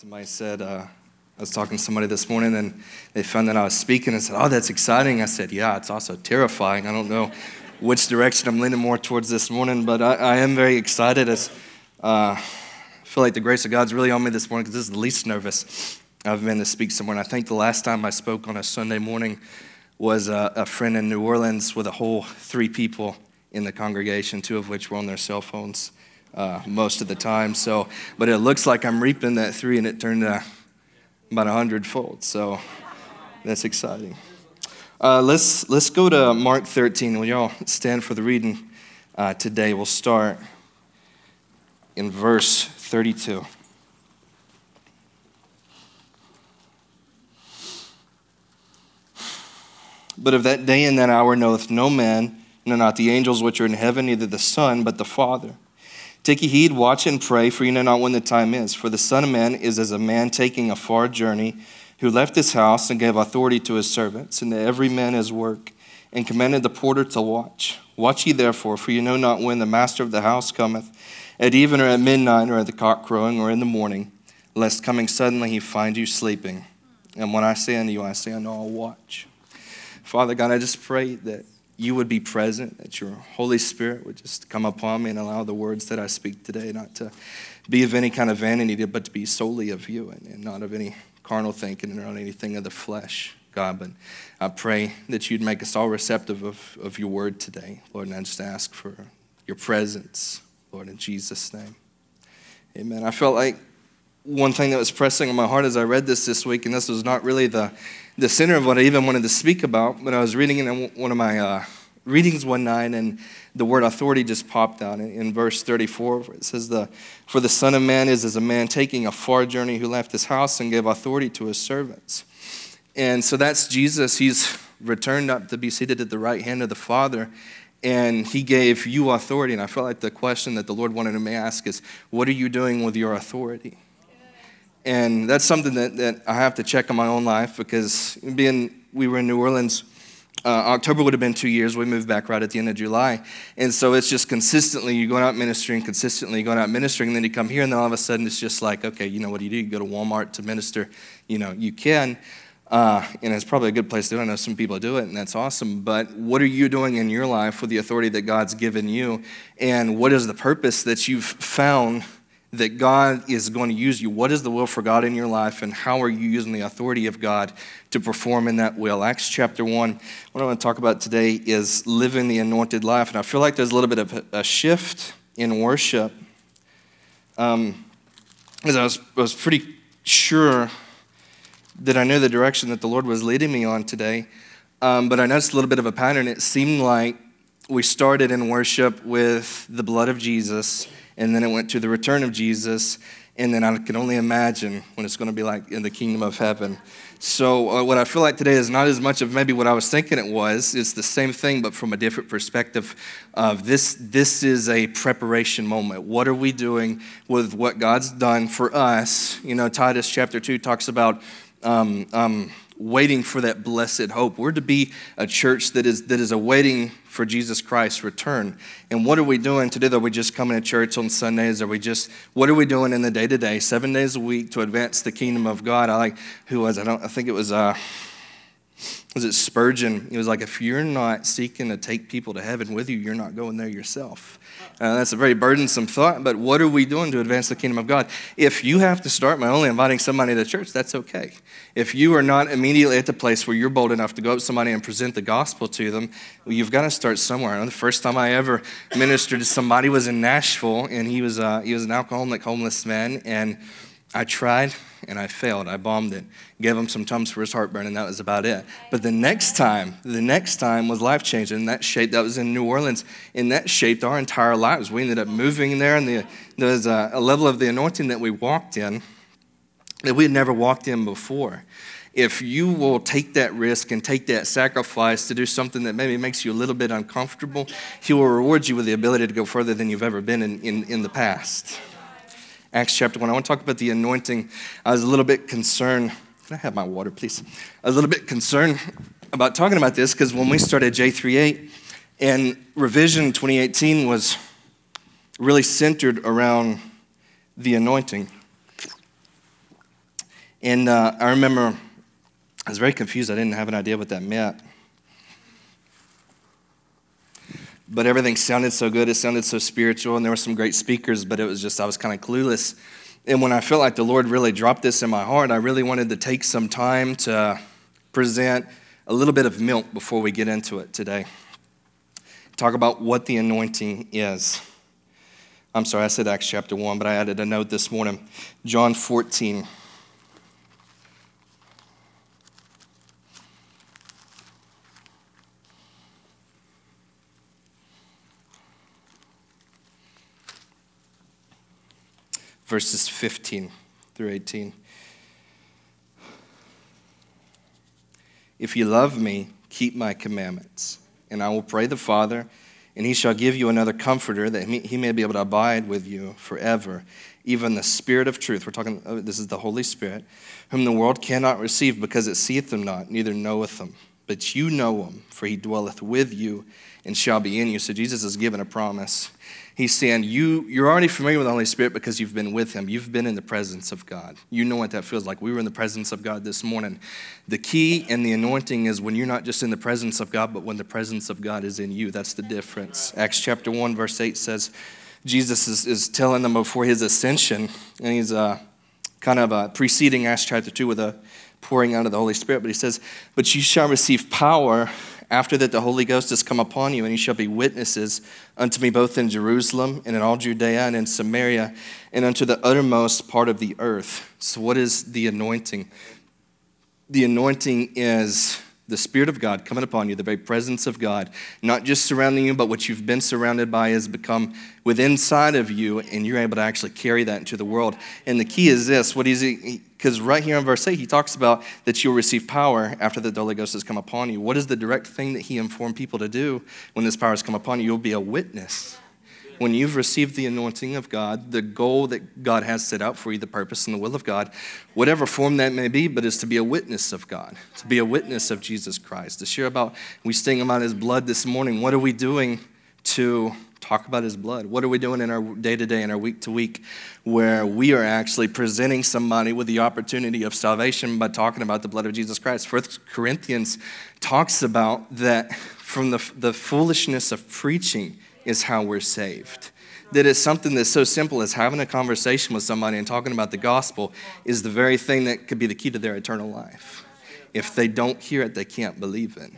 Somebody said, uh, I was talking to somebody this morning and they found that I was speaking and said, Oh, that's exciting. I said, Yeah, it's also terrifying. I don't know which direction I'm leaning more towards this morning, but I, I am very excited. As, uh, I feel like the grace of God's really on me this morning because this is the least nervous I've been to speak somewhere. And I think the last time I spoke on a Sunday morning was a, a friend in New Orleans with a whole three people in the congregation, two of which were on their cell phones uh, most of the time. So, but it looks like I'm reaping that three, and it turned uh, about a hundredfold. So that's exciting. Uh, let's let's go to Mark 13. Will y'all stand for the reading uh, today? We'll start in verse 32. But of that day and that hour knoweth no man, no, not the angels which are in heaven, neither the Son, but the Father. Take heed, watch and pray, for you know not when the time is. For the Son of Man is as a man taking a far journey, who left his house and gave authority to his servants, and to every man his work, and commanded the porter to watch. Watch ye therefore, for you know not when the master of the house cometh, at even or at midnight, or at the cock crowing, or in the morning, lest coming suddenly he find you sleeping. And when I say unto you, I say unto all, watch. Father God, I just pray that you would be present, that your Holy Spirit would just come upon me and allow the words that I speak today not to be of any kind of vanity, but to be solely of you and, and not of any carnal thinking or anything of the flesh, God. But I pray that you'd make us all receptive of, of your word today, Lord, and I just ask for your presence, Lord, in Jesus' name. Amen. I felt like one thing that was pressing on my heart as I read this this week, and this was not really the the center of what I even wanted to speak about. when I was reading in one of my uh, readings one night, and the word authority just popped out in, in verse 34. It says, the, For the Son of Man is as a man taking a far journey who left his house and gave authority to his servants. And so that's Jesus. He's returned up to be seated at the right hand of the Father and he gave you authority. And I felt like the question that the Lord wanted me to ask is, What are you doing with your authority? And that's something that, that I have to check in my own life because being we were in New Orleans, uh, October would have been two years. We moved back right at the end of July. And so it's just consistently, you're going out ministering, consistently going out ministering, and then you come here, and then all of a sudden it's just like, okay, you know what do you do? You go to Walmart to minister. You know, you can. Uh, and it's probably a good place to do it. I know some people do it, and that's awesome. But what are you doing in your life with the authority that God's given you? And what is the purpose that you've found that God is going to use you. What is the will for God in your life, and how are you using the authority of God to perform in that will? Acts chapter 1, what I want to talk about today is living the anointed life. And I feel like there's a little bit of a shift in worship. Um, because I was, I was pretty sure that I knew the direction that the Lord was leading me on today. Um, but I noticed a little bit of a pattern. It seemed like we started in worship with the blood of Jesus and then it went to the return of Jesus, and then I can only imagine what it's going to be like in the kingdom of heaven. So, uh, what I feel like today is not as much of maybe what I was thinking it was. It's the same thing, but from a different perspective. Of this, this is a preparation moment. What are we doing with what God's done for us? You know, Titus chapter 2 talks about um, um, waiting for that blessed hope. We're to be a church that is, that is awaiting for Jesus Christ's return. And what are we doing today? Are we just coming to church on Sundays? Are we just, what are we doing in the day to day, seven days a week to advance the kingdom of God? I like, who was, I don't, I think it was, uh, was it Spurgeon? He was like, if you're not seeking to take people to heaven with you, you're not going there yourself. Uh, that's a very burdensome thought, but what are we doing to advance the kingdom of God? If you have to start by only inviting somebody to church, that's okay. If you are not immediately at the place where you're bold enough to go up to somebody and present the gospel to them, well, you've got to start somewhere. The first time I ever ministered to somebody was in Nashville, and he was, uh, he was an alcoholic, homeless man, and I tried and I failed. I bombed it. Gave him some Tums for his heartburn, and that was about it. But the next time, the next time was life changing. That shaped, that was in New Orleans, and that shaped our entire lives. We ended up moving there, and the, there was a, a level of the anointing that we walked in that we had never walked in before. If you will take that risk and take that sacrifice to do something that maybe makes you a little bit uncomfortable, He will reward you with the ability to go further than you've ever been in, in, in the past. Acts chapter 1. I want to talk about the anointing. I was a little bit concerned. Can I have my water, please? I was a little bit concerned about talking about this because when we started J38 and Revision 2018 was really centered around the anointing. And uh, I remember I was very confused. I didn't have an idea what that meant. But everything sounded so good. It sounded so spiritual, and there were some great speakers, but it was just, I was kind of clueless. And when I felt like the Lord really dropped this in my heart, I really wanted to take some time to present a little bit of milk before we get into it today. Talk about what the anointing is. I'm sorry, I said Acts chapter 1, but I added a note this morning. John 14. Verses 15 through 18. If you love me, keep my commandments. And I will pray the Father, and he shall give you another comforter that he may be able to abide with you forever, even the Spirit of truth. We're talking, oh, this is the Holy Spirit, whom the world cannot receive because it seeth him not, neither knoweth him. But you know him, for he dwelleth with you and shall be in you. So Jesus is given a promise He's saying, you, You're already familiar with the Holy Spirit because you've been with Him. You've been in the presence of God. You know what that feels like. We were in the presence of God this morning. The key and the anointing is when you're not just in the presence of God, but when the presence of God is in you. That's the difference. Acts chapter 1, verse 8 says, Jesus is, is telling them before his ascension, and he's uh, kind of uh, preceding Acts chapter 2 with a pouring out of the Holy Spirit. But he says, But you shall receive power after that, the Holy Ghost has come upon you, and you shall be witnesses unto me both in Jerusalem and in all Judea and in Samaria and unto the uttermost part of the earth. So, what is the anointing? The anointing is the Spirit of God coming upon you, the very presence of God, not just surrounding you, but what you've been surrounded by has become within inside of you, and you're able to actually carry that into the world. And the key is this: what is he? Because right here in verse 8, he talks about that you'll receive power after the Holy Ghost has come upon you. What is the direct thing that he informed people to do when this power has come upon you? You'll be a witness when you've received the anointing of God, the goal that God has set out for you, the purpose and the will of God, whatever form that may be, but is to be a witness of God, to be a witness of Jesus Christ, to share about, we sing about his blood this morning. What are we doing to talk about his blood? What are we doing in our day to day in our week to week where we are actually presenting somebody with the opportunity of salvation by talking about the blood of Jesus Christ? First Corinthians talks about that from the, the foolishness of preaching is how we're saved. That it's something that's so simple as having a conversation with somebody and talking about the gospel is the very thing that could be the key to their eternal life. If they don't hear it, they can't believe it.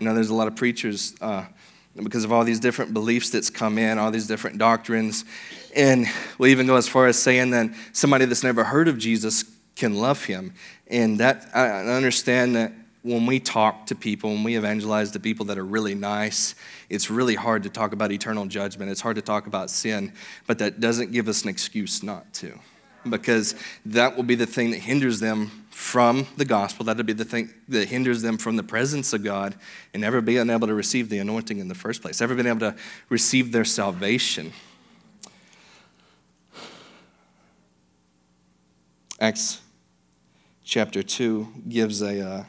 You know, there's a lot of preachers uh, because of all these different beliefs that's come in, all these different doctrines. And we'll even go as far as saying that somebody that's never heard of Jesus can love him. And that I understand that when we talk to people, when we evangelize to people that are really nice, it's really hard to talk about eternal judgment. It's hard to talk about sin, but that doesn't give us an excuse not to. Because that will be the thing that hinders them from the gospel. That'll be the thing that hinders them from the presence of God and never being able to receive the anointing in the first place, ever being able to receive their salvation. Acts chapter 2 gives a. Uh,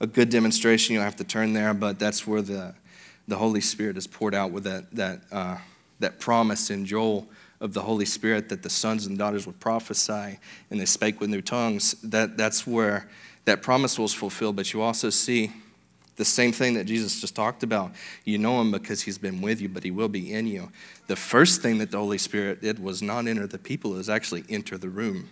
a good demonstration. You'll have to turn there, but that's where the, the Holy Spirit is poured out with that, that, uh, that promise in Joel of the Holy Spirit that the sons and daughters would prophesy and they spake with new tongues. That, that's where that promise was fulfilled. But you also see the same thing that Jesus just talked about. You know him because he's been with you, but he will be in you. The first thing that the Holy Spirit did was not enter the people, it was actually enter the room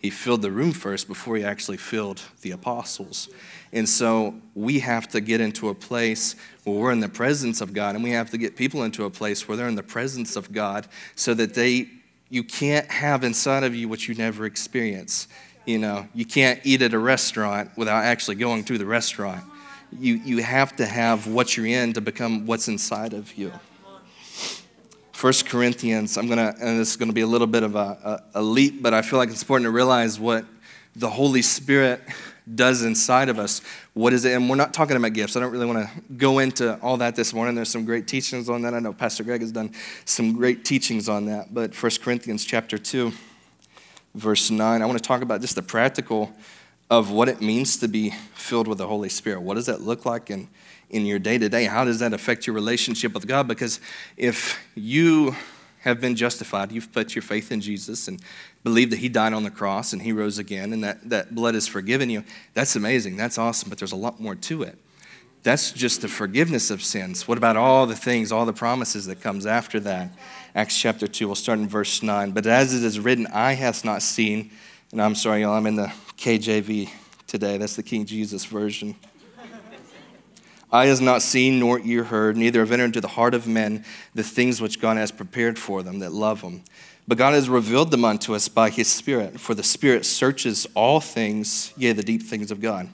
he filled the room first before he actually filled the apostles. And so we have to get into a place where we're in the presence of God, and we have to get people into a place where they're in the presence of God so that they you can't have inside of you what you never experience. You know, you can't eat at a restaurant without actually going to the restaurant. You, you have to have what you're in to become what's inside of you. 1 Corinthians, I'm going to, and this is going to be a little bit of a, a, a, leap, but I feel like it's important to realize what the Holy Spirit does inside of us. What is it? And we're not talking about gifts. I don't really want to go into all that this morning. There's some great teachings on that. I know Pastor Greg has done some great teachings on that. But 1 Corinthians chapter 2, verse 9, I want to talk about just the practical of what it means to be filled with the Holy Spirit. What does that look like? And in your day to day? How does that affect your relationship with God? Because if you have been justified, you've put your faith in Jesus and believe that he died on the cross and he rose again and that, that blood has forgiven you, that's amazing. That's awesome, but there's a lot more to it. That's just the forgiveness of sins. What about all the things, all the promises that comes after that? Acts chapter 2, we'll start in verse 9. But as it is written, eye hath not seen, and I'm sorry, y'all, I'm in the KJV today. That's the King Jesus version. Eye has not seen, nor ear heard, neither have entered into the heart of men the things which God has prepared for them that love him. But God has revealed them unto us by his Spirit, for the Spirit searches all things, yea, the deep things of God.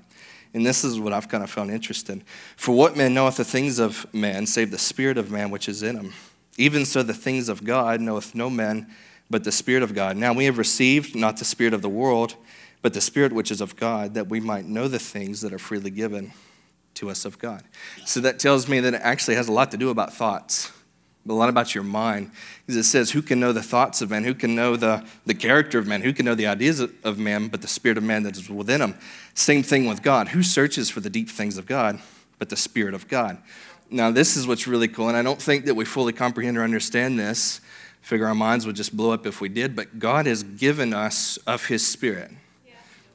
And this is what I've kind of found interesting. For what man knoweth the things of man, save the Spirit of man which is in him? Even so, the things of God knoweth no man but the Spirit of God. Now we have received not the Spirit of the world, but the Spirit which is of God, that we might know the things that are freely given to us of God. So that tells me that it actually has a lot to do about thoughts a lot about your mind. Because it says, Who can know the thoughts of man? Who can know the, the character of man? Who can know the ideas of man but the spirit of man that is within him? Same thing with God. Who searches for the deep things of God but the spirit of God? Now, this is what's really cool, and I don't think that we fully comprehend or understand this. Figure our minds would just blow up if we did, but God has given us of His Spirit.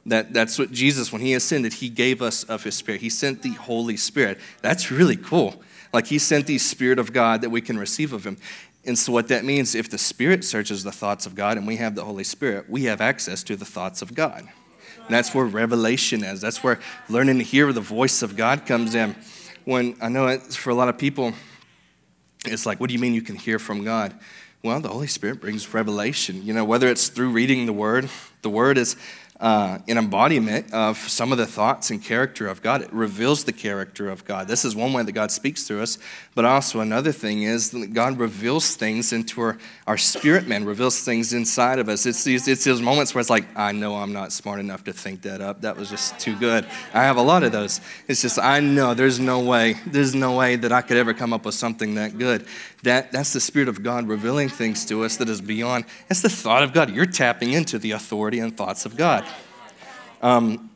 That, that's what Jesus, when He ascended, He gave us of His Spirit. He sent the Holy Spirit. That's really cool. Like he sent the Spirit of God that we can receive of him. And so, what that means, if the Spirit searches the thoughts of God and we have the Holy Spirit, we have access to the thoughts of God. And that's where revelation is. That's where learning to hear the voice of God comes in. When I know it's for a lot of people, it's like, what do you mean you can hear from God? Well, the Holy Spirit brings revelation. You know, whether it's through reading the Word, the Word is uh, an embodiment of some of the thoughts and character of God. It reveals the character of God. This is one way that God speaks through us. But also, another thing is that God reveals things into our, our spirit man, reveals things inside of us. It's these, it's those moments where it's like, I know I'm not smart enough to think that up. That was just too good. I have a lot of those. It's just, I know there's no way, there's no way that I could ever come up with something that good. That, that's the Spirit of God revealing things to us that is beyond. That's the thought of God. You're tapping into the authority and thoughts of God. Um,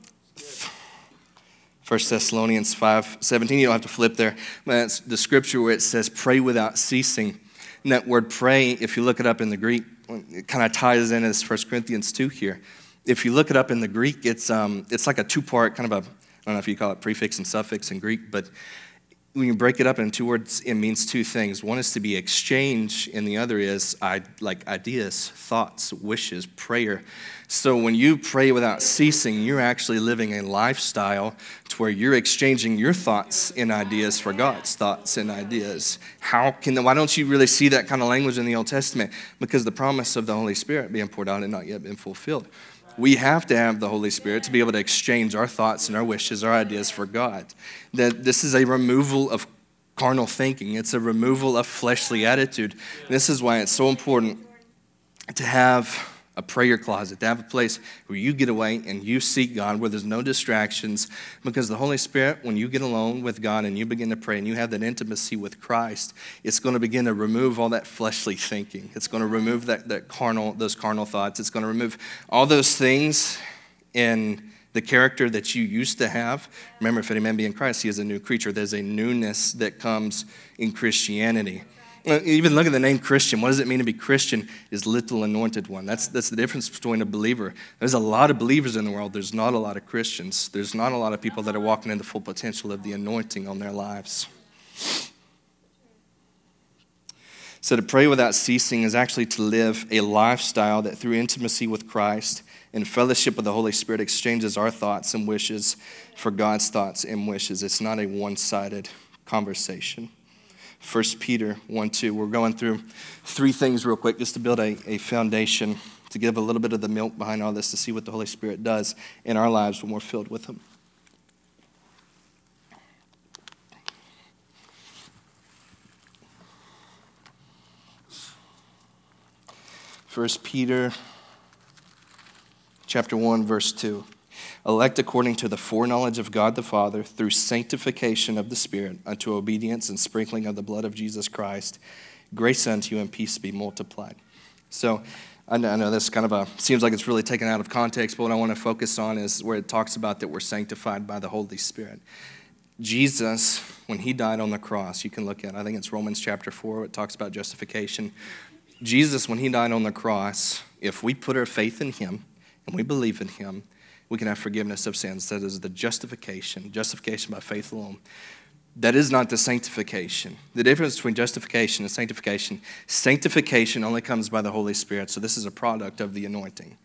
1 Thessalonians 5 17, you don't have to flip there. But it's the scripture where it says, pray without ceasing. And that word pray, if you look it up in the Greek, it kind of ties in as 1 Corinthians 2 here. If you look it up in the Greek, it's, um, it's like a two part kind of a, I don't know if you call it prefix and suffix in Greek, but when you break it up into two words, it means two things. One is to be exchange, and the other is like ideas, thoughts, wishes, prayer. So when you pray without ceasing, you're actually living a lifestyle to where you're exchanging your thoughts and ideas for God's thoughts and ideas. How can why don't you really see that kind of language in the Old Testament? Because the promise of the Holy Spirit being poured out had not yet been fulfilled we have to have the Holy Spirit to be able to exchange our thoughts and our wishes, our ideas for God. That this is a removal of carnal thinking, it's a removal of fleshly attitude. This is why it's so important to have a prayer closet, to have a place where you get away and you seek God, where there's no distractions. Because the Holy Spirit, when you get alone with God and you begin to pray and you have that intimacy with Christ, it's going to begin to remove all that fleshly thinking. It's going to remove that, that carnal, those carnal thoughts. It's going to remove all those things in the character that you used to have. Remember, if any man be in Christ, he is a new creature. There's a newness that comes in Christianity. Uh, even look at the name Christian. What does it mean to be Christian? Is little anointed one. That's, that's the difference between a believer. There's a lot of believers in the world. There's not a lot of Christians. There's not a lot of people that are walking in the full potential of the anointing on their lives. So to pray without ceasing is actually to live a lifestyle that through intimacy with Christ and fellowship with the Holy Spirit exchanges our thoughts and wishes for God's thoughts and wishes. It's not a one sided conversation. 1 Peter 1 2. We're going through three things real quick just to build a, a foundation, to give a little bit of the milk behind all this, to see what the Holy Spirit does in our lives when we're filled with Him. First Peter chapter 1 verse 2 elect according to the foreknowledge of God the Father, through sanctification of the Spirit, unto obedience and sprinkling of the blood of Jesus Christ, grace unto you and peace be multiplied. So, I know, I know this kind of a seems like it's really taken out of context, but what I want to focus on is where it talks about that we're sanctified by the Holy Spirit. Jesus, when he died on the cross, you can look at, I think it's Romans chapter 4, it talks about justification. Jesus, when he died on the cross, if we put our faith in him and we believe in him, we can have forgiveness of sins. That is the justification, justification by faith alone. That is not the sanctification. The difference between justification and sanctification, sanctification only comes by the Holy Spirit. So this is a product of the anointing.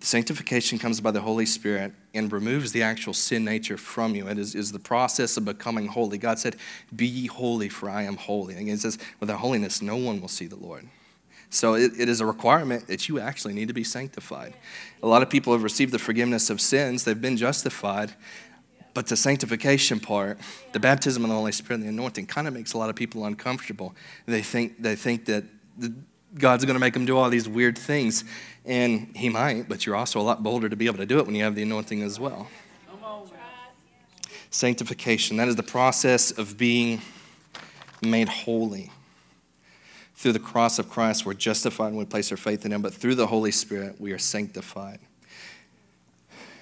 Sanctification comes by the Holy Spirit and removes the actual sin nature from you. It is, is the process of becoming holy. God said, Be ye holy, for I am holy. And He says, Without holiness, no one will see the Lord. So it, it is a requirement that you actually need to be sanctified. A lot of people have received the forgiveness of sins, they've been justified, but the sanctification part, the baptism of the Holy Spirit and the anointing kind of makes a lot of people uncomfortable. They think, they think that God's going to make them do all these weird things. And He might, but you're also a lot bolder to be able to do it when you have the anointing as well. Sanctification, that is the process of being made holy. Through the cross of Christ, we're justified when we place our faith in Him, but through the Holy Spirit, we are sanctified.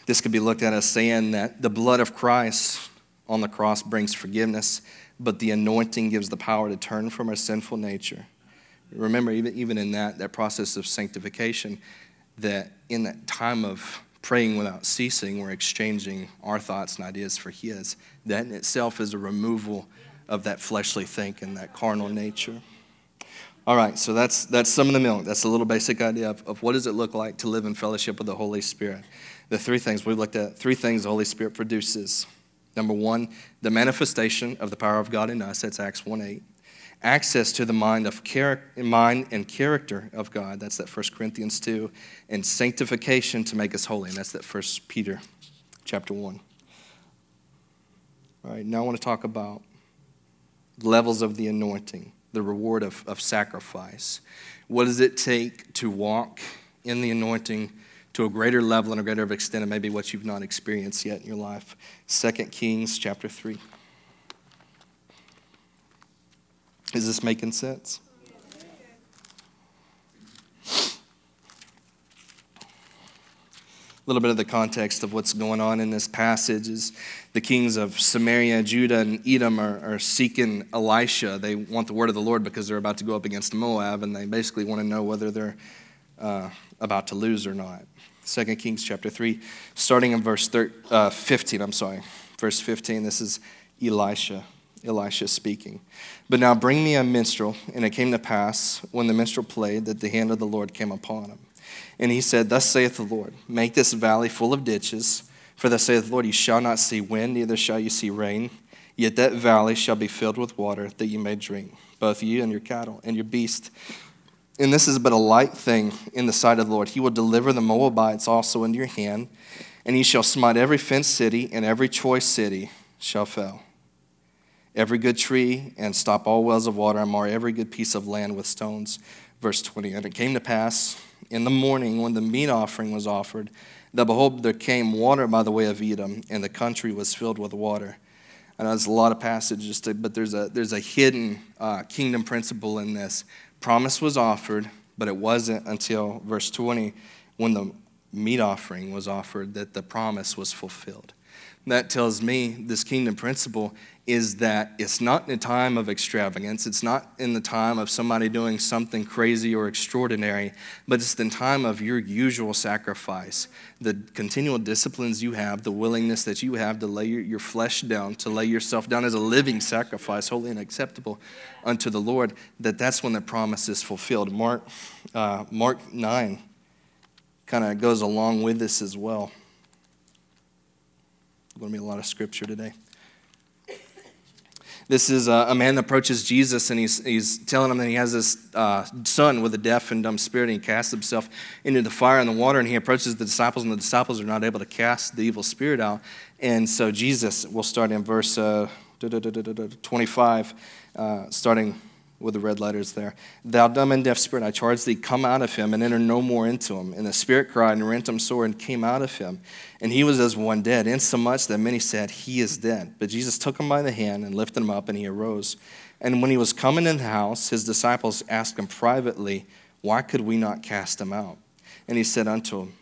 This could be looked at as saying that the blood of Christ on the cross brings forgiveness, but the anointing gives the power to turn from our sinful nature. Remember, even, even in that, that process of sanctification, that in that time of praying without ceasing, we're exchanging our thoughts and ideas for His. That in itself is a removal of that fleshly thinking, that carnal nature. All right, so that's, that's some of the milk. That's a little basic idea of, of what does it look like to live in fellowship with the Holy Spirit. The three things we've looked at, three things the Holy Spirit produces. Number one, the manifestation of the power of God in us. That's Acts 1 8. Access to the mind, of char- mind and character of God. That's that 1 Corinthians 2. And sanctification to make us holy. And that's that 1 Peter chapter 1. All right, now I want to talk about levels of the anointing the reward of, of sacrifice. What does it take to walk in the anointing to a greater level and a greater extent of maybe what you've not experienced yet in your life? 2 Kings chapter 3. Is this making sense? A little bit of the context of what's going on in this passage is the kings of Samaria, Judah, and Edom are, are, seeking Elisha. They want the word of the Lord because they're about to go up against Moab, and they basically want to know whether they're uh, about to lose or not. 2 Kings chapter 3, starting in verse 13, uh, 15, I'm sorry. Verse 15, this is Elisha. Elisha speaking. But now bring me a minstrel. And it came to pass, when the minstrel played, that the hand of the Lord came upon him. And he said, Thus saith the Lord, make this valley full of ditches. For thus saith the Lord, you shall not see wind, neither shall you see rain. Yet that valley shall be filled with water, that you may drink, both you and your cattle and your beast. And this is but a light thing in the sight of the Lord. He will deliver the Moabites also into your hand, and he shall smite every fenced city, and every choice city shall fail. Every good tree, and stop all wells of water, and mar every good piece of land with stones. Verse 20. And it came to pass in the morning when the meat offering was offered, that behold, there came water by the way of Edom, and the country was filled with water. I know there's a lot of passages, to, but there's a, there's a hidden uh, kingdom principle in this. Promise was offered, but it wasn't until verse 20 when the meat offering was offered that the promise was fulfilled. That tells me this kingdom principle is that it's not in a time of extravagance, it's not in the time of somebody doing something crazy or extraordinary, but it's the time of your usual sacrifice, the continual disciplines you have, the willingness that you have to lay your, flesh down, to lay yourself down as a living sacrifice, holy and acceptable unto the Lord, that that's when the promise is fulfilled. Mark, uh, Mark 9 kind of goes along with this as well. Going to be a lot of scripture today. This is a, a man that approaches Jesus and he's, he's telling him that he has this uh, son with a deaf and dumb spirit and he casts himself into the fire and the water and he approaches the disciples and the disciples are not able to cast the evil spirit out. And so Jesus, we'll start in verse uh, 25, uh, starting with the red letters there. Thou dumb and deaf spirit, I charge thee, come out of him and enter no more into him. And the spirit cried and rent him sore and came out of him. And he was as one dead, insomuch that many said, He is dead. But Jesus took him by the hand and lifted him up, and he arose. And when he was coming in the house, his disciples asked him privately, Why could we not cast him out? And he said unto him,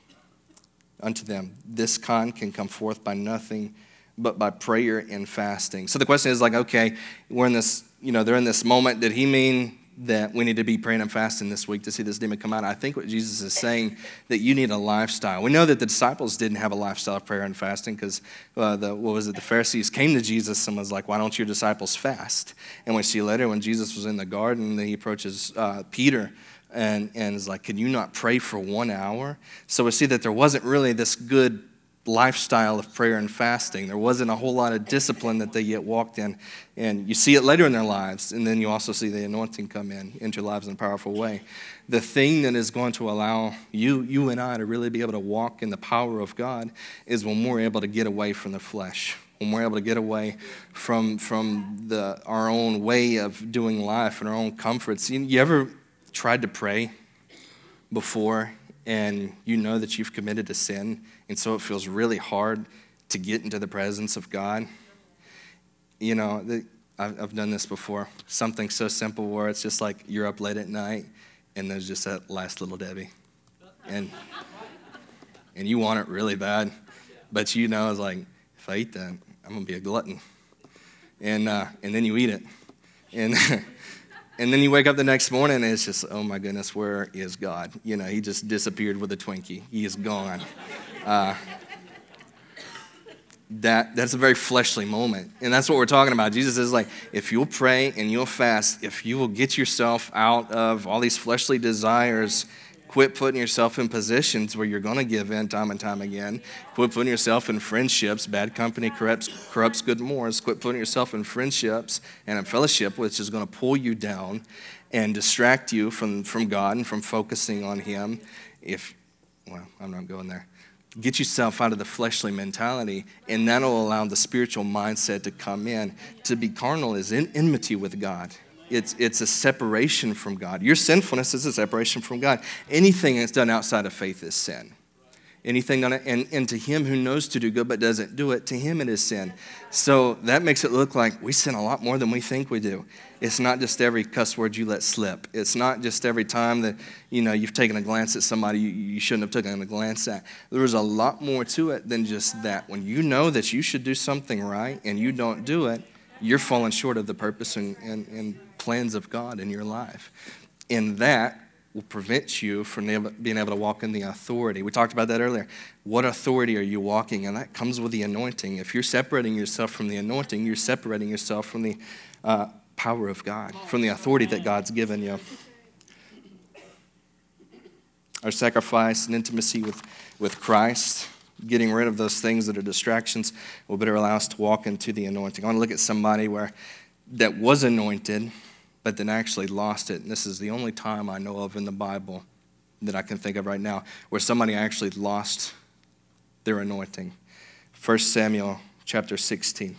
unto them, This kind can come forth by nothing but by prayer and fasting. So the question is like, okay, we're in this you know, they're in this moment. Did he mean that we need to be praying and fasting this week to see this demon come out. I think what Jesus is saying that you need a lifestyle. We know that the disciples didn't have a lifestyle of prayer and fasting because uh, the what was it? The Pharisees came to Jesus and was like, "Why don't your disciples fast?" And we see later when Jesus was in the garden, he approaches uh, Peter and and is like, "Can you not pray for one hour?" So we see that there wasn't really this good lifestyle of prayer and fasting. There wasn't a whole lot of discipline that they yet walked in. And you see it later in their lives, and then you also see the anointing come in into lives in a powerful way. The thing that is going to allow you, you and I to really be able to walk in the power of God is when we're able to get away from the flesh. When we're able to get away from, from the, our own way of doing life and our own comforts. You, you ever tried to pray before and you know that you've committed a sin, and so it feels really hard to get into the presence of God. You know, the, I've done this before. Something so simple where it's just like you're up late at night, and there's just that last little Debbie, and and you want it really bad, but you know it's like if I eat that, I'm gonna be a glutton, and uh, and then you eat it, and. And then you wake up the next morning and it's just, oh my goodness, where is God? You know, he just disappeared with a Twinkie. He is gone. Uh, that, that's a very fleshly moment. And that's what we're talking about. Jesus is like, if you'll pray and you'll fast, if you will get yourself out of all these fleshly desires Quit putting yourself in positions where you're going to give in time and time again. Quit putting yourself in friendships. Bad company corrupts, corrupts good morals. Quit putting yourself in friendships and in fellowship, which is going to pull you down and distract you from, from God and from focusing on Him. If, well, I'm not going there. Get yourself out of the fleshly mentality, and that'll allow the spiritual mindset to come in. To be carnal is in enmity with God it's, it's a separation from God. Your sinfulness is a separation from God. Anything that's done outside of faith is sin. Anything done, and, and to him who knows to do good but doesn't do it, to him it is sin. So that makes it look like we sin a lot more than we think we do. It's not just every cuss word you let slip. It's not just every time that you know you've taken a glance at somebody you, you shouldn't have taken a glance at. There's a lot more to it than just that. When you know that you should do something right and you don't do it, you're falling short of the purpose and, and, and plans of God in your life. And that will prevent you from being able to walk in the authority. We talked about that earlier. What authority are you walking in? That comes with the anointing. If you're separating yourself from the anointing, you're separating yourself from the uh, power of God, from the authority that God's given you. Our sacrifice and intimacy with, with Christ, getting rid of those things that are distractions, will better allow us to walk into the anointing. I want to look at somebody where that was anointed but then actually lost it. And this is the only time I know of in the Bible that I can think of right now where somebody actually lost their anointing. 1 Samuel chapter 16.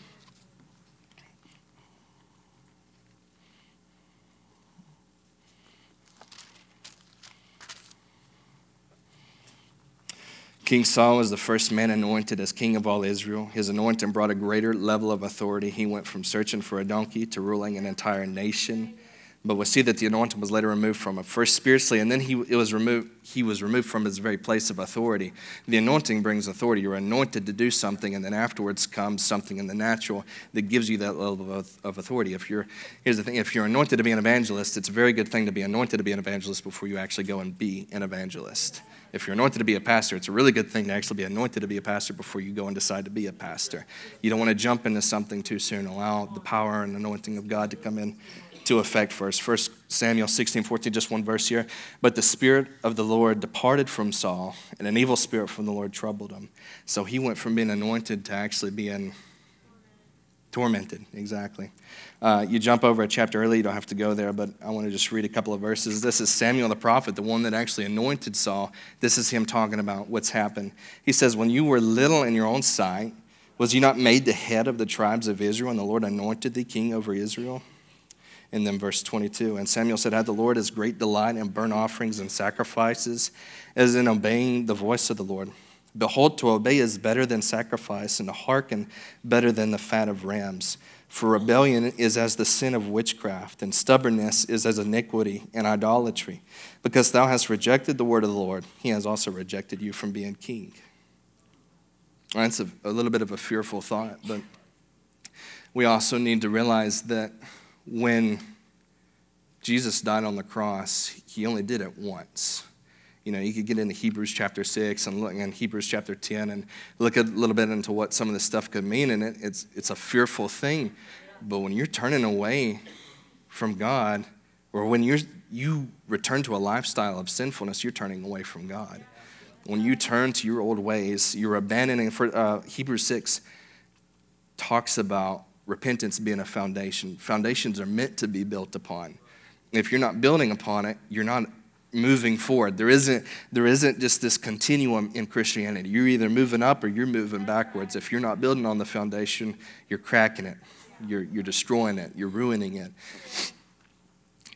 King Saul was the first man anointed as king of all Israel. His anointing brought a greater level of authority. He went from searching for a donkey to ruling an entire nation. But we see that the anointing was later removed from him, first spiritually, and then he, it was removed, he was removed from his very place of authority. The anointing brings authority. You're anointed to do something, and then afterwards comes something in the natural that gives you that level of, of authority. If you're, here's the thing if you're anointed to be an evangelist, it's a very good thing to be anointed to be an evangelist before you actually go and be an evangelist. If you're anointed to be a pastor, it's a really good thing to actually be anointed to be a pastor before you go and decide to be a pastor. You don't want to jump into something too soon. Allow the power and anointing of God to come in to effect first. First Samuel 16, 14, just one verse here. But the Spirit of the Lord departed from Saul, and an evil spirit from the Lord troubled him. So he went from being anointed to actually being tormented. Exactly. Uh, you jump over a chapter early, you don't have to go there, but I want to just read a couple of verses. This is Samuel the prophet, the one that actually anointed Saul. This is him talking about what's happened. He says, When you were little in your own sight, was you not made the head of the tribes of Israel, and the Lord anointed thee king over Israel? And then verse 22 And Samuel said, Had the Lord his great delight in burnt offerings and sacrifices, as in obeying the voice of the Lord? Behold, to obey is better than sacrifice, and to hearken better than the fat of rams. For rebellion is as the sin of witchcraft, and stubbornness is as iniquity and idolatry. Because thou hast rejected the word of the Lord, he has also rejected you from being king. That's a, a little bit of a fearful thought, but we also need to realize that when Jesus died on the cross, he only did it once. You know, you could get into Hebrews chapter 6 and look in Hebrews chapter 10 and look a little bit into what some of this stuff could mean. And it, it's, it's a fearful thing. But when you're turning away from God, or when you're, you return to a lifestyle of sinfulness, you're turning away from God. When you turn to your old ways, you're abandoning. For, uh, Hebrews 6 talks about repentance being a foundation. Foundations are meant to be built upon. If you're not building upon it, you're not moving forward. There isn't, there isn't just this continuum in Christianity. You're either moving up or you're moving backwards. If you're not building on the foundation, you're cracking it, you're, you're destroying it, you're ruining it.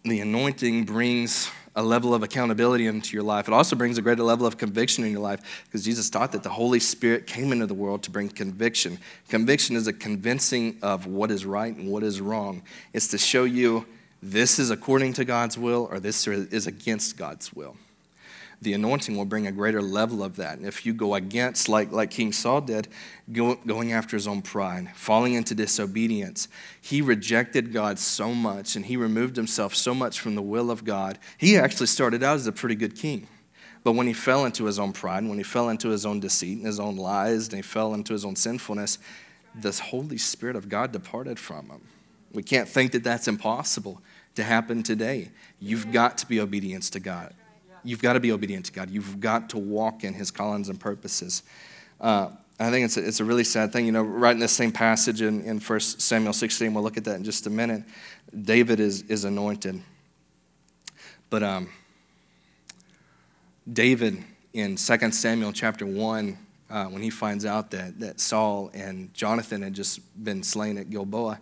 The anointing brings a level of accountability into your life. It also brings a greater level of conviction in your life because Jesus taught that the Holy Spirit came into the world to bring conviction. Conviction is a convincing of what is right and what is wrong, it's to show you this is according to God's will or this is against God's will. The anointing will bring a greater level of that. And if you go against, like, like King Saul did, go, going after his own pride, falling into disobedience, he rejected God so much and he removed himself so much from the will of God. He actually started out as a pretty good king. But when he fell into his own pride, when he fell into his own deceit and his own lies, and he fell into his own sinfulness, the Holy Spirit of God departed from him. We can't think that that's impossible to happen today. You've got to be obedient to God. You've got to be obedient to God. You've got to walk in His callings and purposes. Uh, I think it's a, it's a really sad thing. You know, right in the same passage in, in 1 Samuel 16, we'll look at that in just a minute. David is, is anointed. But um, David in 2 Samuel chapter 1, uh, when he finds out that, that Saul and Jonathan had just been slain at Gilboa,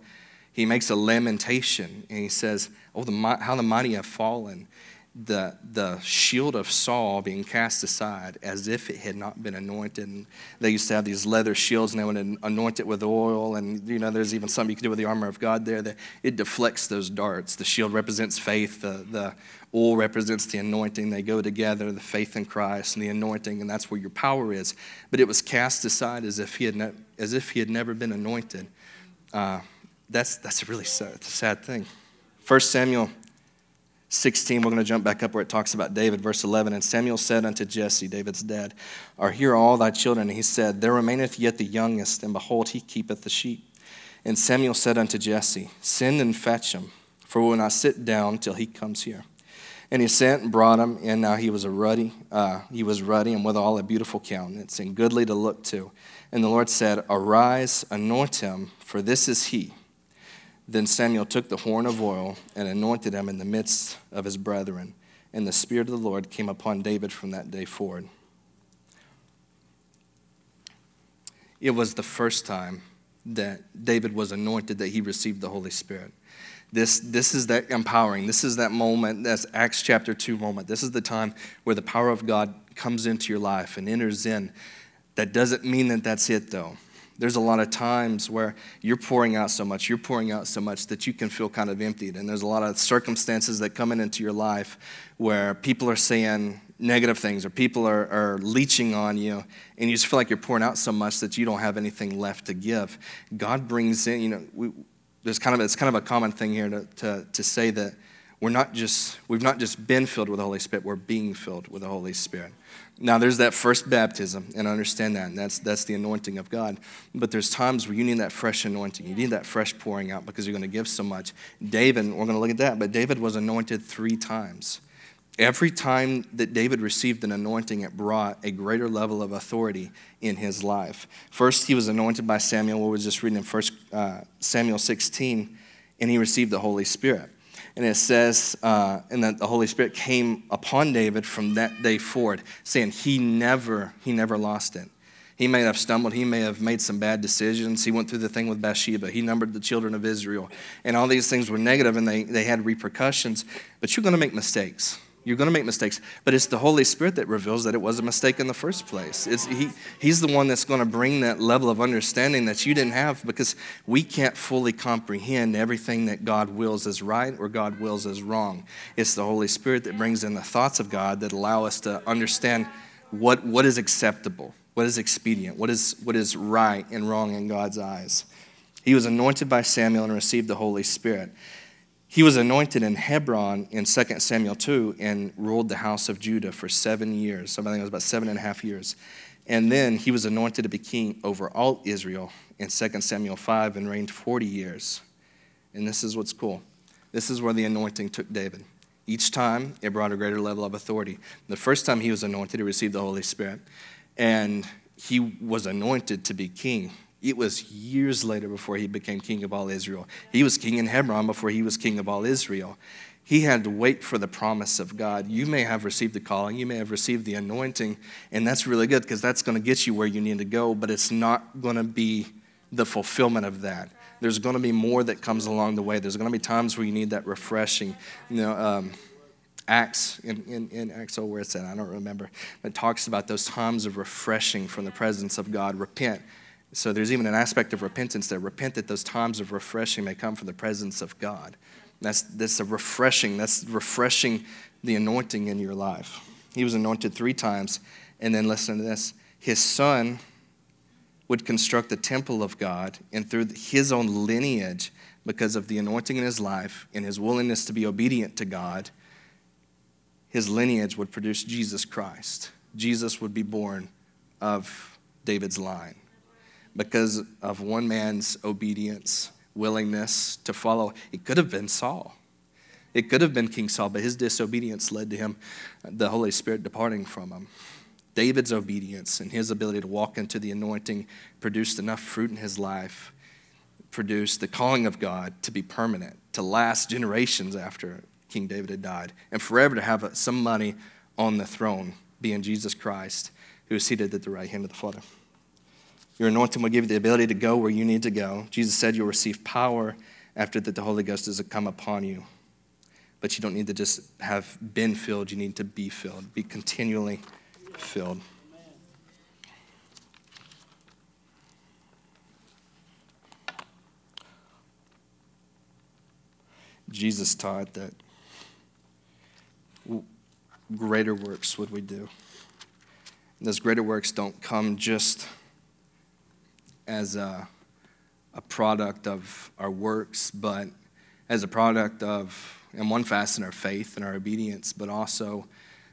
he makes a lamentation and he says, Oh, the, how the mighty have fallen. The, the shield of Saul being cast aside as if it had not been anointed. And they used to have these leather shields and they would anoint it with oil. And, you know, there's even something you can do with the armor of God there that it deflects those darts. The shield represents faith, the, the oil represents the anointing. They go together, the faith in Christ and the anointing, and that's where your power is. But it was cast aside as if he had, ne- as if he had never been anointed. Uh, that's, that's a really sad, sad thing. 1 Samuel 16, we're going to jump back up where it talks about David, verse 11. And Samuel said unto Jesse, David's dad, Are here all thy children? And he said, There remaineth yet the youngest, and behold, he keepeth the sheep. And Samuel said unto Jesse, Send and fetch him, for we will not sit down till he comes here. And he sent and brought him, and now he was a ruddy, uh, he was ruddy and withal a beautiful countenance, and goodly to look to. And the Lord said, Arise, anoint him, for this is he. Then Samuel took the horn of oil and anointed him in the midst of his brethren. And the Spirit of the Lord came upon David from that day forward. It was the first time that David was anointed that he received the Holy Spirit. This, this is that empowering. This is that moment, that's Acts chapter 2 moment. This is the time where the power of God comes into your life and enters in. That doesn't mean that that's it, though. There's a lot of times where you're pouring out so much, you're pouring out so much that you can feel kind of emptied. And there's a lot of circumstances that come in into your life where people are saying negative things or people are, are leeching on you and you just feel like you're pouring out so much that you don't have anything left to give. God brings in, you know, we, there's kind of, it's kind of a common thing here to, to, to say that we're not just, we've not just been filled with the Holy Spirit, we're being filled with the Holy Spirit. Now, there's that first baptism, and I understand that, and that's, that's the anointing of God. But there's times where you need that fresh anointing. You need that fresh pouring out because you're going to give so much. David, we're going to look at that, but David was anointed three times. Every time that David received an anointing, it brought a greater level of authority in his life. First, he was anointed by Samuel, we were just reading in 1 uh, Samuel 16, and he received the Holy Spirit. And it says, uh, and that the Holy Spirit came upon David from that day forward, saying he never, he never lost it. He may have stumbled. He may have made some bad decisions. He went through the thing with Bathsheba. He numbered the children of Israel. And all these things were negative and they, they had repercussions. But you're going to make mistakes. You're going to make mistakes, but it's the Holy Spirit that reveals that it was a mistake in the first place. It's, he, he's the one that's going to bring that level of understanding that you didn't have because we can't fully comprehend everything that God wills as right or God wills as wrong. It's the Holy Spirit that brings in the thoughts of God that allow us to understand what, what is acceptable, what is expedient, what is, what is right and wrong in God's eyes. He was anointed by Samuel and received the Holy Spirit He was anointed in Hebron in 2 Samuel 2 and ruled the house of Judah for seven years. So I think it was about seven and a half years. And then he was anointed to be king over all Israel in 2 Samuel 5 and reigned 40 years. And this is what's cool. This is where the anointing took David. Each time, it brought a greater level of authority. The first time he was anointed, he received the Holy Spirit. And he was anointed to be king. It was years later before he became king of all Israel. He was king in Hebron before he was king of all Israel. He had to wait for the promise of God. You may have received the calling, you may have received the anointing, and that's really good because that's going to get you where you need to go, but it's not going to be the fulfillment of that. There's going to be more that comes along the way. There's going to be times where you need that refreshing. You know, um, Acts, in, in, in Acts, oh, where it's at, I don't remember, but it talks about those times of refreshing from the presence of God. Repent so there's even an aspect of repentance there. Repent that those times of refreshing may come from the presence of God. That's, that's a refreshing. That's refreshing the anointing in your life. He was anointed three times. And then listen to this his son would construct the temple of God, and through his own lineage, because of the anointing in his life and his willingness to be obedient to God, his lineage would produce Jesus Christ. Jesus would be born of David's line because of one man's obedience, willingness to follow. It could have been Saul. It could have been King Saul, but his disobedience led to him, the Holy Spirit departing from him. David's obedience and his ability to walk into the anointing produced enough fruit in his life, produced the calling of God to be permanent, to last generations after King David had died, and forever to have some money on the throne, being Jesus Christ, who is seated at the right hand of the Father. Your anointing will give you the ability to go where you need to go. Jesus said you'll receive power after that the Holy Ghost has come upon you. But you don't need to just have been filled, you need to be filled. Be continually filled. Jesus taught that greater works would we do. And those greater works don't come just as a, a product of our works, but as a product of, in one facet, our faith and our obedience, but also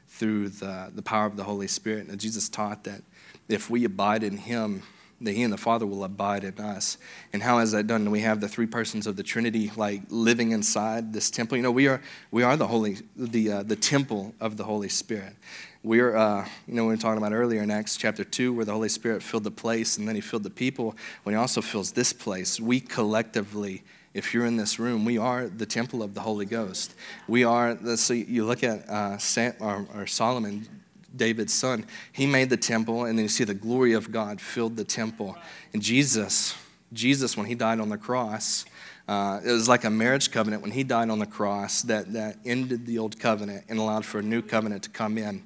through the, the power of the Holy Spirit. And Jesus taught that if we abide in Him, that He and the Father will abide in us. And how is that done? We have the three persons of the Trinity like living inside this temple. You know, we are we are the holy the uh, the temple of the Holy Spirit. We're, uh, you know, we were talking about earlier in Acts chapter 2, where the Holy Spirit filled the place and then he filled the people. When he also fills this place, we collectively, if you're in this room, we are the temple of the Holy Ghost. We are, the, so you look at uh, Sam, or, or Solomon, David's son, he made the temple, and then you see the glory of God filled the temple. And Jesus, Jesus, when he died on the cross, uh, it was like a marriage covenant when he died on the cross that, that ended the old covenant and allowed for a new covenant to come in.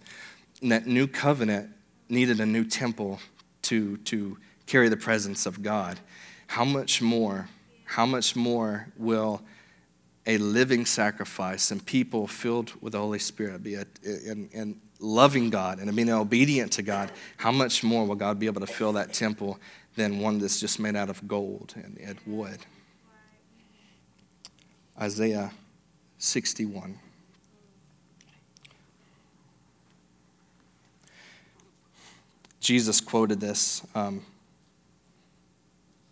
And that new covenant needed a new temple to, to carry the presence of God. How much more, how much more will a living sacrifice and people filled with the Holy Spirit be a, and loving God and being obedient to God, how much more will God be able to fill that temple than one that's just made out of gold and, and wood? Isaiah 61. Jesus quoted this um,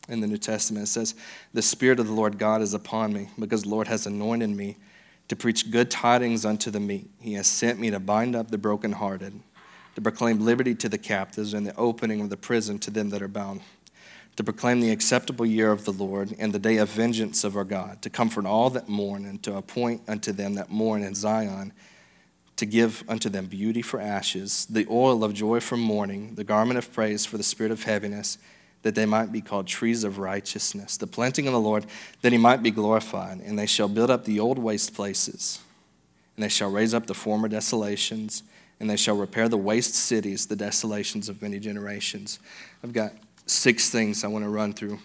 in the New Testament. It says, The Spirit of the Lord God is upon me, because the Lord has anointed me to preach good tidings unto the meek. He has sent me to bind up the brokenhearted, to proclaim liberty to the captives, and the opening of the prison to them that are bound to proclaim the acceptable year of the Lord and the day of vengeance of our God, to comfort all that mourn, and to appoint unto them that mourn in Zion, to give unto them beauty for ashes, the oil of joy for mourning, the garment of praise for the spirit of heaviness, that they might be called trees of righteousness, the planting of the Lord, that he might be glorified. And they shall build up the old waste places, and they shall raise up the former desolations, and they shall repair the waste cities, the desolations of many generations. I've got six things I want to run through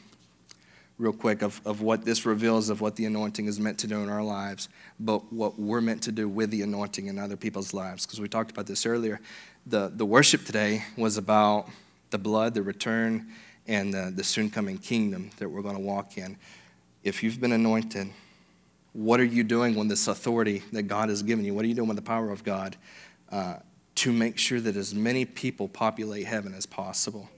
real quick of, of what this reveals of what the anointing is meant to do in our lives, but what we're meant to do with the anointing in other people's lives. Because we talked about this earlier. The, the worship today was about the blood, the return, and the, the soon coming kingdom that we're going to walk in. If you've been anointed, what are you doing when this authority that God has given you? What are you doing with the power of God uh, to make sure that as many people populate heaven as possible?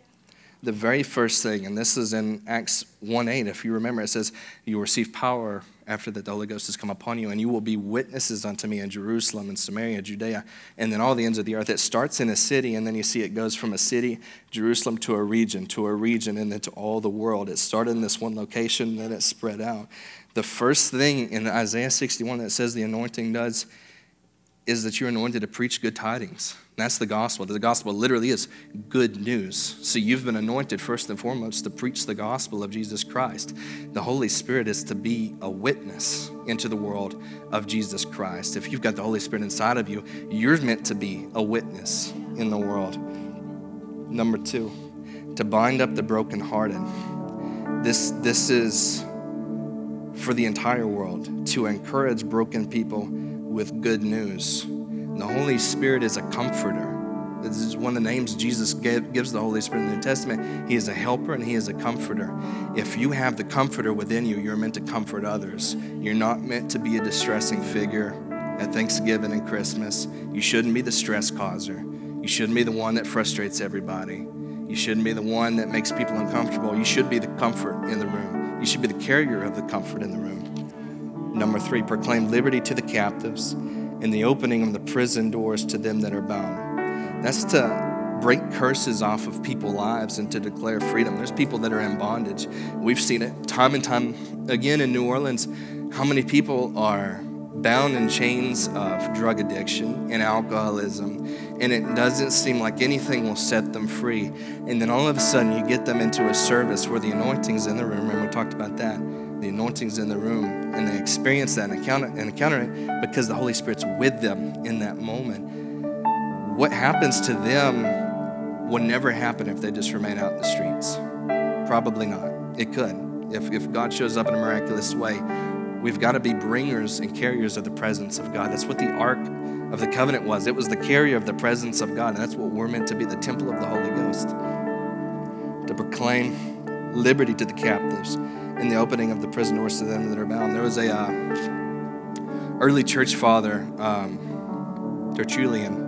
The very first thing, and this is in Acts 1 8, if you remember, it says, You receive power after that the Holy Ghost has come upon you, and you will be witnesses unto me in Jerusalem and Samaria, Judea, and then all the ends of the earth. It starts in a city, and then you see it goes from a city, Jerusalem, to a region, to a region, and then to all the world. It started in this one location, then it spread out. The first thing in Isaiah 61 that says the anointing does is that you're anointed to preach good tidings. That's the gospel. The gospel literally is good news. So you've been anointed first and foremost to preach the gospel of Jesus Christ. The Holy Spirit is to be a witness into the world of Jesus Christ. If you've got the Holy Spirit inside of you, you're meant to be a witness in the world. Number two, to bind up the brokenhearted. This, this is for the entire world to encourage broken people with good news. The Holy Spirit is a comforter. This is one of the names Jesus gave, gives the Holy Spirit in the New Testament. He is a helper and He is a comforter. If you have the comforter within you, you're meant to comfort others. You're not meant to be a distressing figure at Thanksgiving and Christmas. You shouldn't be the stress causer. You shouldn't be the one that frustrates everybody. You shouldn't be the one that makes people uncomfortable. You should be the comfort in the room. You should be the carrier of the comfort in the room. Number three, proclaim liberty to the captives and the opening of the prison doors to them that are bound. That's to break curses off of people's lives and to declare freedom. There's people that are in bondage. We've seen it time and time again in New Orleans. How many people are bound in chains of drug addiction and alcoholism, and it doesn't seem like anything will set them free. And then all of a sudden, you get them into a service where the anointing's in the room, and we talked about that the anointing's in the room and they experience that and encounter, and encounter it because the Holy Spirit's with them in that moment. What happens to them would never happen if they just remain out in the streets. Probably not. It could. If, if God shows up in a miraculous way, we've got to be bringers and carriers of the presence of God. That's what the Ark of the Covenant was. It was the carrier of the presence of God. And that's what we're meant to be the temple of the Holy Ghost. To proclaim liberty to the captives in the opening of the prison doors to them that are bound. There was a uh, early church father, um, Tertullian,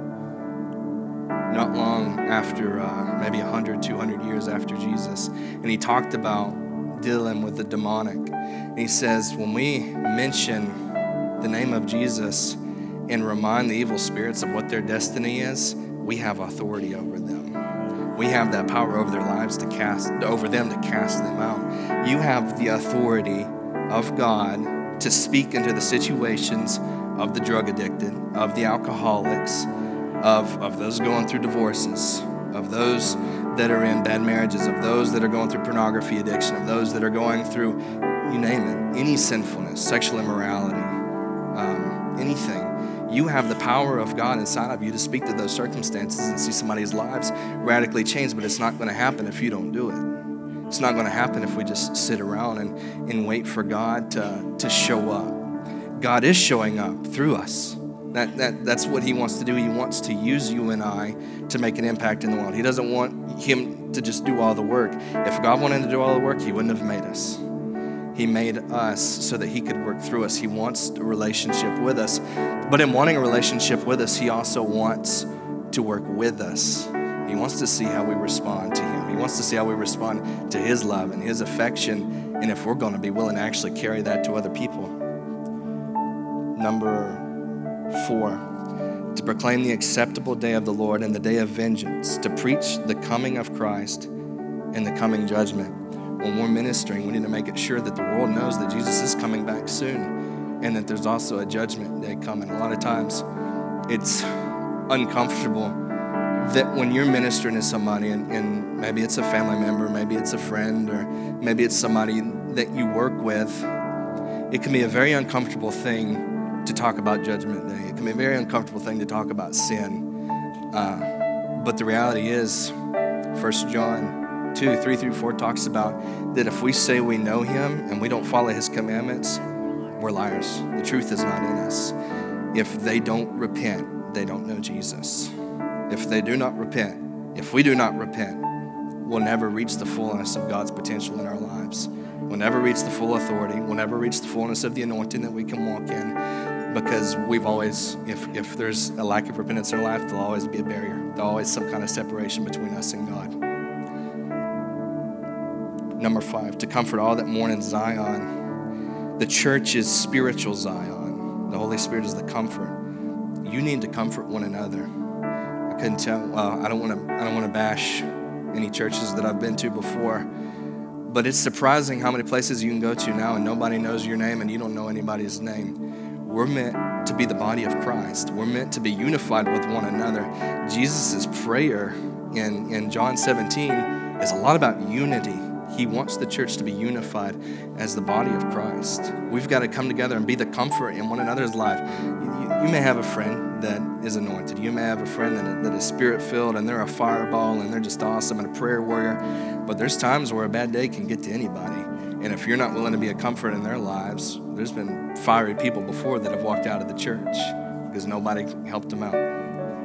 not long after, uh, maybe 100, 200 years after Jesus, and he talked about dealing with the demonic. And he says, when we mention the name of Jesus and remind the evil spirits of what their destiny is, we have authority over them we have that power over their lives to cast over them to cast them out. You have the authority of God to speak into the situations of the drug addicted, of the alcoholics, of, of those going through divorces, of those that are in bad marriages, of those that are going through pornography addiction, of those that are going through, you name it, any sinfulness, sexual immorality, um, anything you have the power of God inside of you to speak to those circumstances and see somebody's lives radically change, but it's not going to happen if you don't do it. It's not going to happen if we just sit around and, and wait for God to, to show up. God is showing up through us. That, that, that's what He wants to do. He wants to use you and I to make an impact in the world. He doesn't want Him to just do all the work. If God wanted to do all the work, He wouldn't have made us. He made us so that He could work through us. He wants a relationship with us. But in wanting a relationship with us, He also wants to work with us. He wants to see how we respond to Him. He wants to see how we respond to His love and His affection, and if we're going to be willing to actually carry that to other people. Number four, to proclaim the acceptable day of the Lord and the day of vengeance, to preach the coming of Christ and the coming judgment when we're ministering, we need to make it sure that the world knows that Jesus is coming back soon and that there's also a judgment day coming. A lot of times it's uncomfortable that when you're ministering to somebody, and, and maybe it's a family member, maybe it's a friend, or maybe it's somebody that you work with, it can be a very uncomfortable thing to talk about Judgment Day. It can be a very uncomfortable thing to talk about sin. Uh, but the reality is, First John 2, 3 through 4 talks about that if we say we know him and we don't follow his commandments, we're liars. The truth is not in us. If they don't repent, they don't know Jesus. If they do not repent, if we do not repent, we'll never reach the fullness of God's potential in our lives. We'll never reach the full authority. We'll never reach the fullness of the anointing that we can walk in because we've always, if, if there's a lack of repentance in our life, there'll always be a barrier. There'll always some kind of separation between us and God. Number five, to comfort all that mourn in Zion. The church is spiritual Zion. The Holy Spirit is the comfort. You need to comfort one another. I couldn't tell. Well, I don't want to. I don't want to bash any churches that I've been to before, but it's surprising how many places you can go to now and nobody knows your name and you don't know anybody's name. We're meant to be the body of Christ. We're meant to be unified with one another. Jesus' prayer in, in John 17 is a lot about unity. He wants the church to be unified as the body of Christ. We've got to come together and be the comfort in one another's life. You, you may have a friend that is anointed. You may have a friend that, that is spirit filled and they're a fireball and they're just awesome and a prayer warrior. But there's times where a bad day can get to anybody. And if you're not willing to be a comfort in their lives, there's been fiery people before that have walked out of the church because nobody helped them out.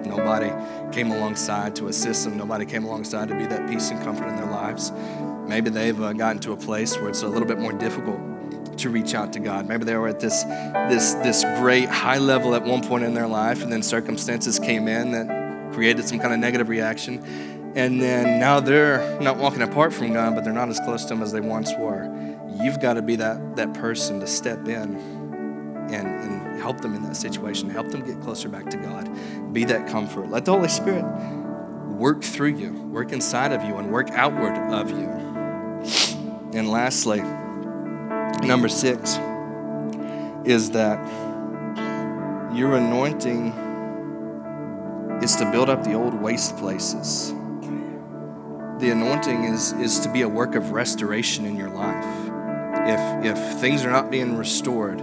Nobody came alongside to assist them. Nobody came alongside to be that peace and comfort in their lives. Maybe they've uh, gotten to a place where it's a little bit more difficult to reach out to God. Maybe they were at this, this, this great high level at one point in their life, and then circumstances came in that created some kind of negative reaction. And then now they're not walking apart from God, but they're not as close to Him as they once were. You've got to be that, that person to step in and, and help them in that situation, help them get closer back to God. Be that comfort. Let the Holy Spirit work through you, work inside of you, and work outward of you. And lastly, number six is that your anointing is to build up the old waste places. The anointing is, is to be a work of restoration in your life. If, if things are not being restored,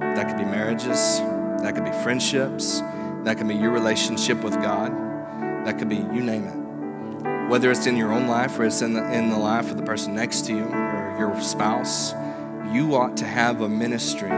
that could be marriages, that could be friendships, that could be your relationship with God, that could be you name it. Whether it's in your own life or it's in the, in the life of the person next to you your spouse, you ought to have a ministry.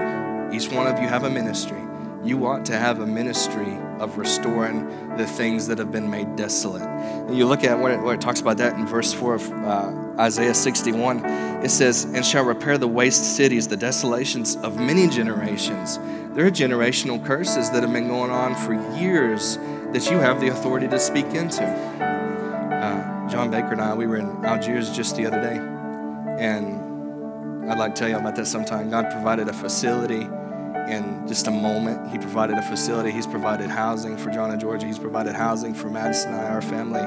Each one of you have a ministry. You ought to have a ministry of restoring the things that have been made desolate. And you look at where it, it talks about that in verse 4 of uh, Isaiah 61. It says, And shall repair the waste cities, the desolations of many generations. There are generational curses that have been going on for years that you have the authority to speak into. Uh, John Baker and I, we were in Algiers just the other day, and I'd like to tell you about that sometime. God provided a facility in just a moment. He provided a facility. He's provided housing for John and Georgia. He's provided housing for Madison and I, our family.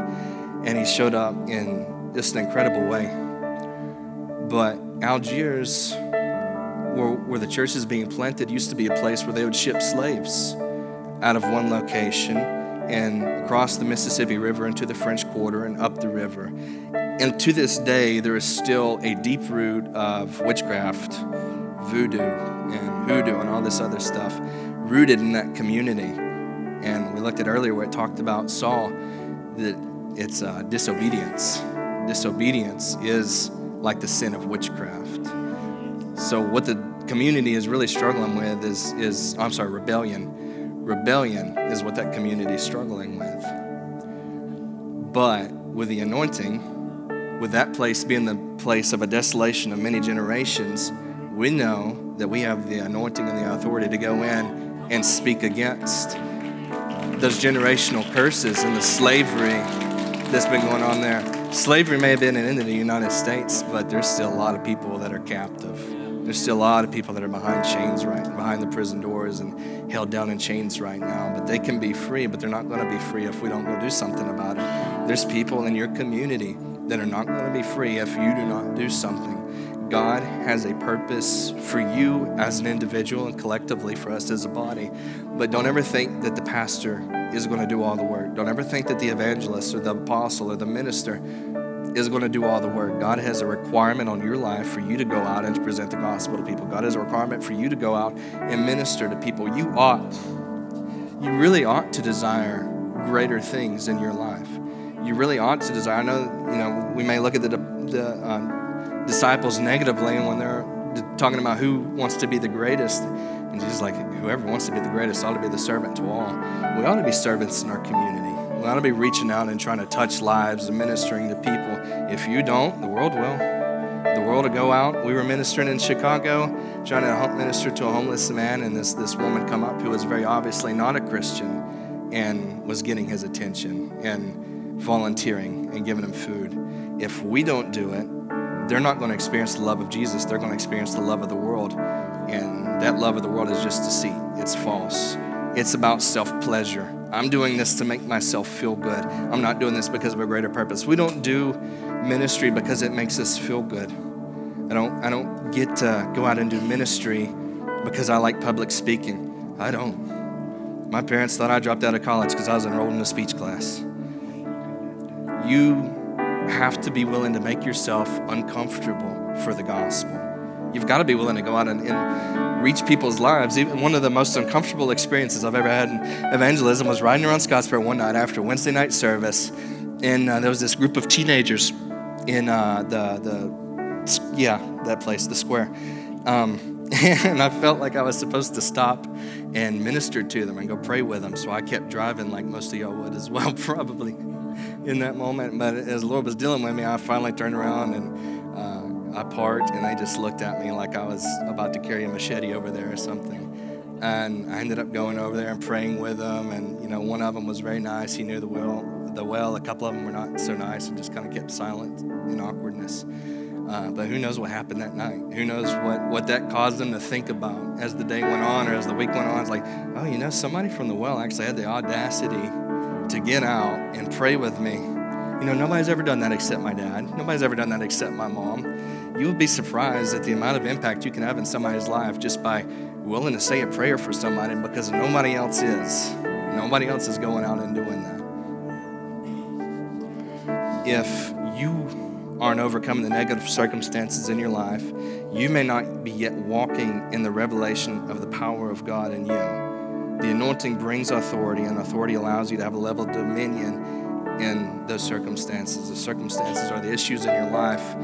And he showed up in just an incredible way. But Algiers, where, where the church is being planted, used to be a place where they would ship slaves out of one location and across the Mississippi River into the French Quarter and up the river. And to this day, there is still a deep root of witchcraft, voodoo, and hoodoo, and all this other stuff rooted in that community. And we looked at earlier where it talked about Saul, that it's uh, disobedience. Disobedience is like the sin of witchcraft. So, what the community is really struggling with is, is I'm sorry, rebellion Rebellion is what that community is struggling with. But with the anointing, with that place being the place of a desolation of many generations, we know that we have the anointing and the authority to go in and speak against those generational curses and the slavery that's been going on there. Slavery may have been an end in the United States, but there's still a lot of people that are captive. There's still a lot of people that are behind chains right behind the prison doors and held down in chains right now. But they can be free, but they're not going to be free if we don't go do something about it. There's people in your community that are not going to be free if you do not do something. God has a purpose for you as an individual and collectively for us as a body. But don't ever think that the pastor is going to do all the work. Don't ever think that the evangelist or the apostle or the minister is going to do all the work. God has a requirement on your life for you to go out and to present the gospel to people. God has a requirement for you to go out and minister to people. You ought, you really ought to desire greater things in your life. You really ought to desire. I know, you know, we may look at the, the uh, disciples negatively when they're talking about who wants to be the greatest. And Jesus like, whoever wants to be the greatest ought to be the servant to all. We ought to be servants in our community. We ought to be reaching out and trying to touch lives and ministering to people. If you don't, the world will. The world will go out. We were ministering in Chicago, trying to help minister to a homeless man, and this, this woman come up who was very obviously not a Christian and was getting his attention and volunteering and giving him food. If we don't do it, they're not going to experience the love of Jesus. They're going to experience the love of the world. And that love of the world is just deceit, it's false. It's about self pleasure. I'm doing this to make myself feel good. I'm not doing this because of a greater purpose. We don't do ministry because it makes us feel good. I don't, I don't get to go out and do ministry because I like public speaking. I don't. My parents thought I dropped out of college because I was enrolled in a speech class. You have to be willing to make yourself uncomfortable for the gospel. You've got to be willing to go out and, and reach people's lives. Even one of the most uncomfortable experiences I've ever had in evangelism was riding around Scottsboro one night after Wednesday night service, and uh, there was this group of teenagers in uh, the the yeah that place, the square. Um, and I felt like I was supposed to stop and minister to them and go pray with them. So I kept driving like most of y'all would as well, probably in that moment. But as the Lord was dealing with me, I finally turned around and parked and they just looked at me like I was about to carry a machete over there or something. And I ended up going over there and praying with them. And, you know, one of them was very nice. He knew the well. The well. A couple of them were not so nice and just kind of kept silent in awkwardness. Uh, but who knows what happened that night? Who knows what, what that caused them to think about as the day went on or as the week went on? It's like, oh, you know, somebody from the well actually had the audacity to get out and pray with me. You know, nobody's ever done that except my dad. Nobody's ever done that except my mom you will be surprised at the amount of impact you can have in somebody's life just by willing to say a prayer for somebody because nobody else is. Nobody else is going out and doing that. If you aren't overcoming the negative circumstances in your life, you may not be yet walking in the revelation of the power of God in you. The anointing brings authority, and authority allows you to have a level of dominion in those circumstances. The circumstances are the issues in your life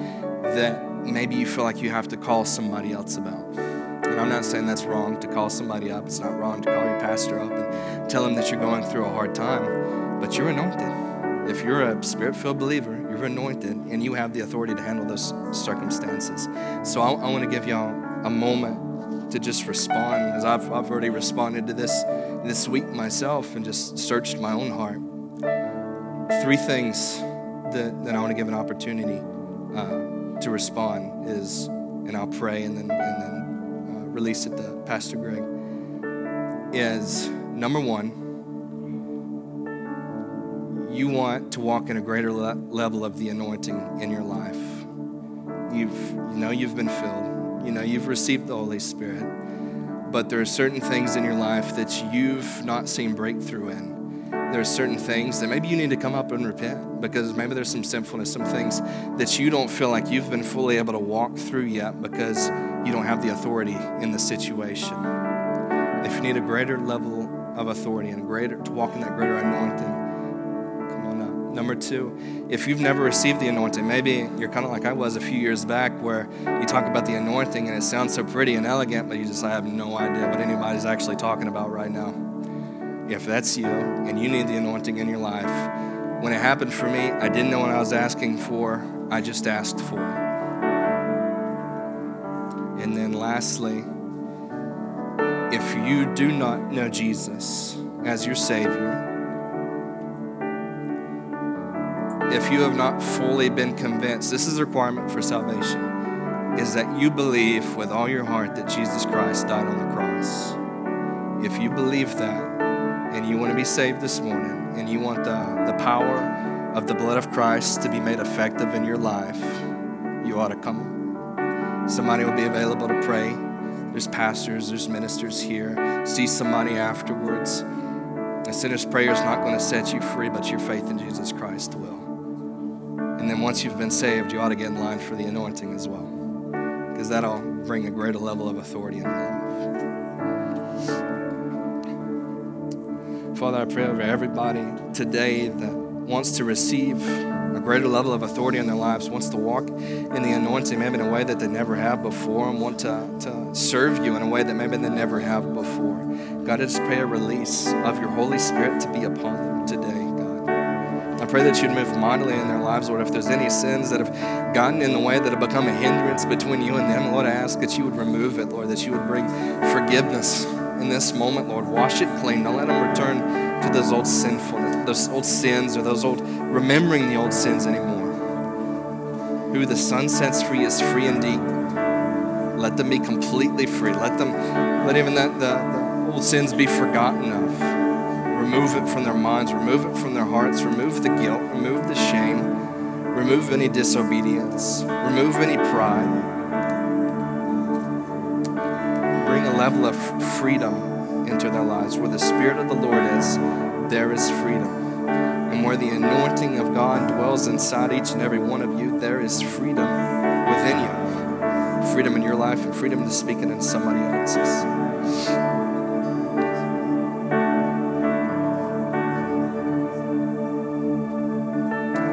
that maybe you feel like you have to call somebody else about. And I'm not saying that's wrong to call somebody up. It's not wrong to call your pastor up and tell him that you're going through a hard time, but you're anointed. If you're a spirit filled believer, you're anointed and you have the authority to handle those circumstances. So I, I want to give y'all a moment to just respond as I've, I've already responded to this this week myself and just searched my own heart. Three things that, that I want to give an opportunity. Uh, to respond is, and I'll pray and then, and then uh, release it to Pastor Greg, is number one, you want to walk in a greater le- level of the anointing in your life. You've, you know you've been filled, you know you've received the Holy Spirit, but there are certain things in your life that you've not seen breakthrough in there's certain things that maybe you need to come up and repent because maybe there's some sinfulness, some things that you don't feel like you've been fully able to walk through yet because you don't have the authority in the situation. If you need a greater level of authority and greater to walk in that greater anointing, come on up. Number two, if you've never received the anointing, maybe you're kind of like I was a few years back where you talk about the anointing and it sounds so pretty and elegant, but you just I have no idea what anybody's actually talking about right now if that's you and you need the anointing in your life, when it happened for me, I didn't know what I was asking for, I just asked for it. And then lastly, if you do not know Jesus as your Savior, if you have not fully been convinced, this is a requirement for salvation, is that you believe with all your heart that Jesus Christ died on the cross. If you believe that, and you want to be saved this morning and you want the, the power of the blood of Christ to be made effective in your life, you ought to come. Somebody will be available to pray. There's pastors, there's ministers here. See somebody afterwards. A sinner's prayer is not going to set you free, but your faith in Jesus Christ will. And then once you've been saved, you ought to get in line for the anointing as well, because that'll bring a greater level of authority in your life. Father, I pray over everybody today that wants to receive a greater level of authority in their lives, wants to walk in the anointing maybe in a way that they never have before, and want to, to serve you in a way that maybe they never have before. God, I just pray a release of your Holy Spirit to be upon them today, God. I pray that you'd move mightily in their lives, Lord. If there's any sins that have gotten in the way, that have become a hindrance between you and them, Lord, I ask that you would remove it, Lord, that you would bring forgiveness in this moment, Lord. Wash it clean. Don't let them return to those old sinfulness, those old sins, or those old remembering the old sins anymore. Who the Son sets free is free indeed. Let them be completely free. Let them, let even that the, the old sins be forgotten of. Remove it from their minds, remove it from their hearts, remove the guilt, remove the shame, remove any disobedience, remove any pride. Bring a level of freedom into their lives. Where the Spirit of the Lord is, there is freedom. And where the anointing of God dwells inside each and every one of you, there is freedom within you. Freedom in your life and freedom to speak it in somebody else's.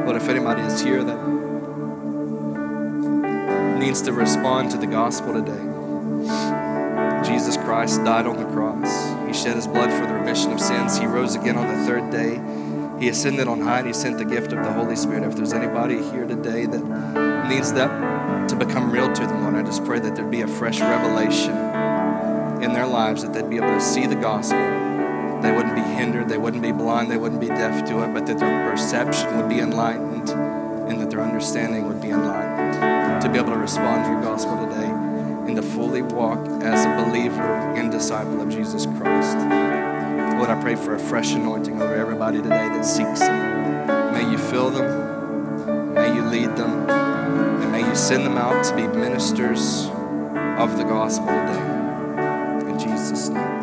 But if anybody is here that needs to respond to the gospel today, Jesus Christ died on the cross. He shed his blood for the remission of sins. He rose again on the third day. He ascended on high and he sent the gift of the Holy Spirit. If there's anybody here today that needs that to become real to them, Lord, I just pray that there'd be a fresh revelation in their lives, that they'd be able to see the gospel they wouldn't be hindered, they wouldn't be blind, they wouldn't be deaf to it, but that their perception would be enlightened and that their understanding would be enlightened. To be able to respond to your gospel today and to fully walk as a believer and disciple of Jesus Christ. Lord, I pray for a fresh anointing over everybody today that seeks Him. May you fill them, may you lead them, and may you send them out to be ministers of the gospel today. In Jesus' name.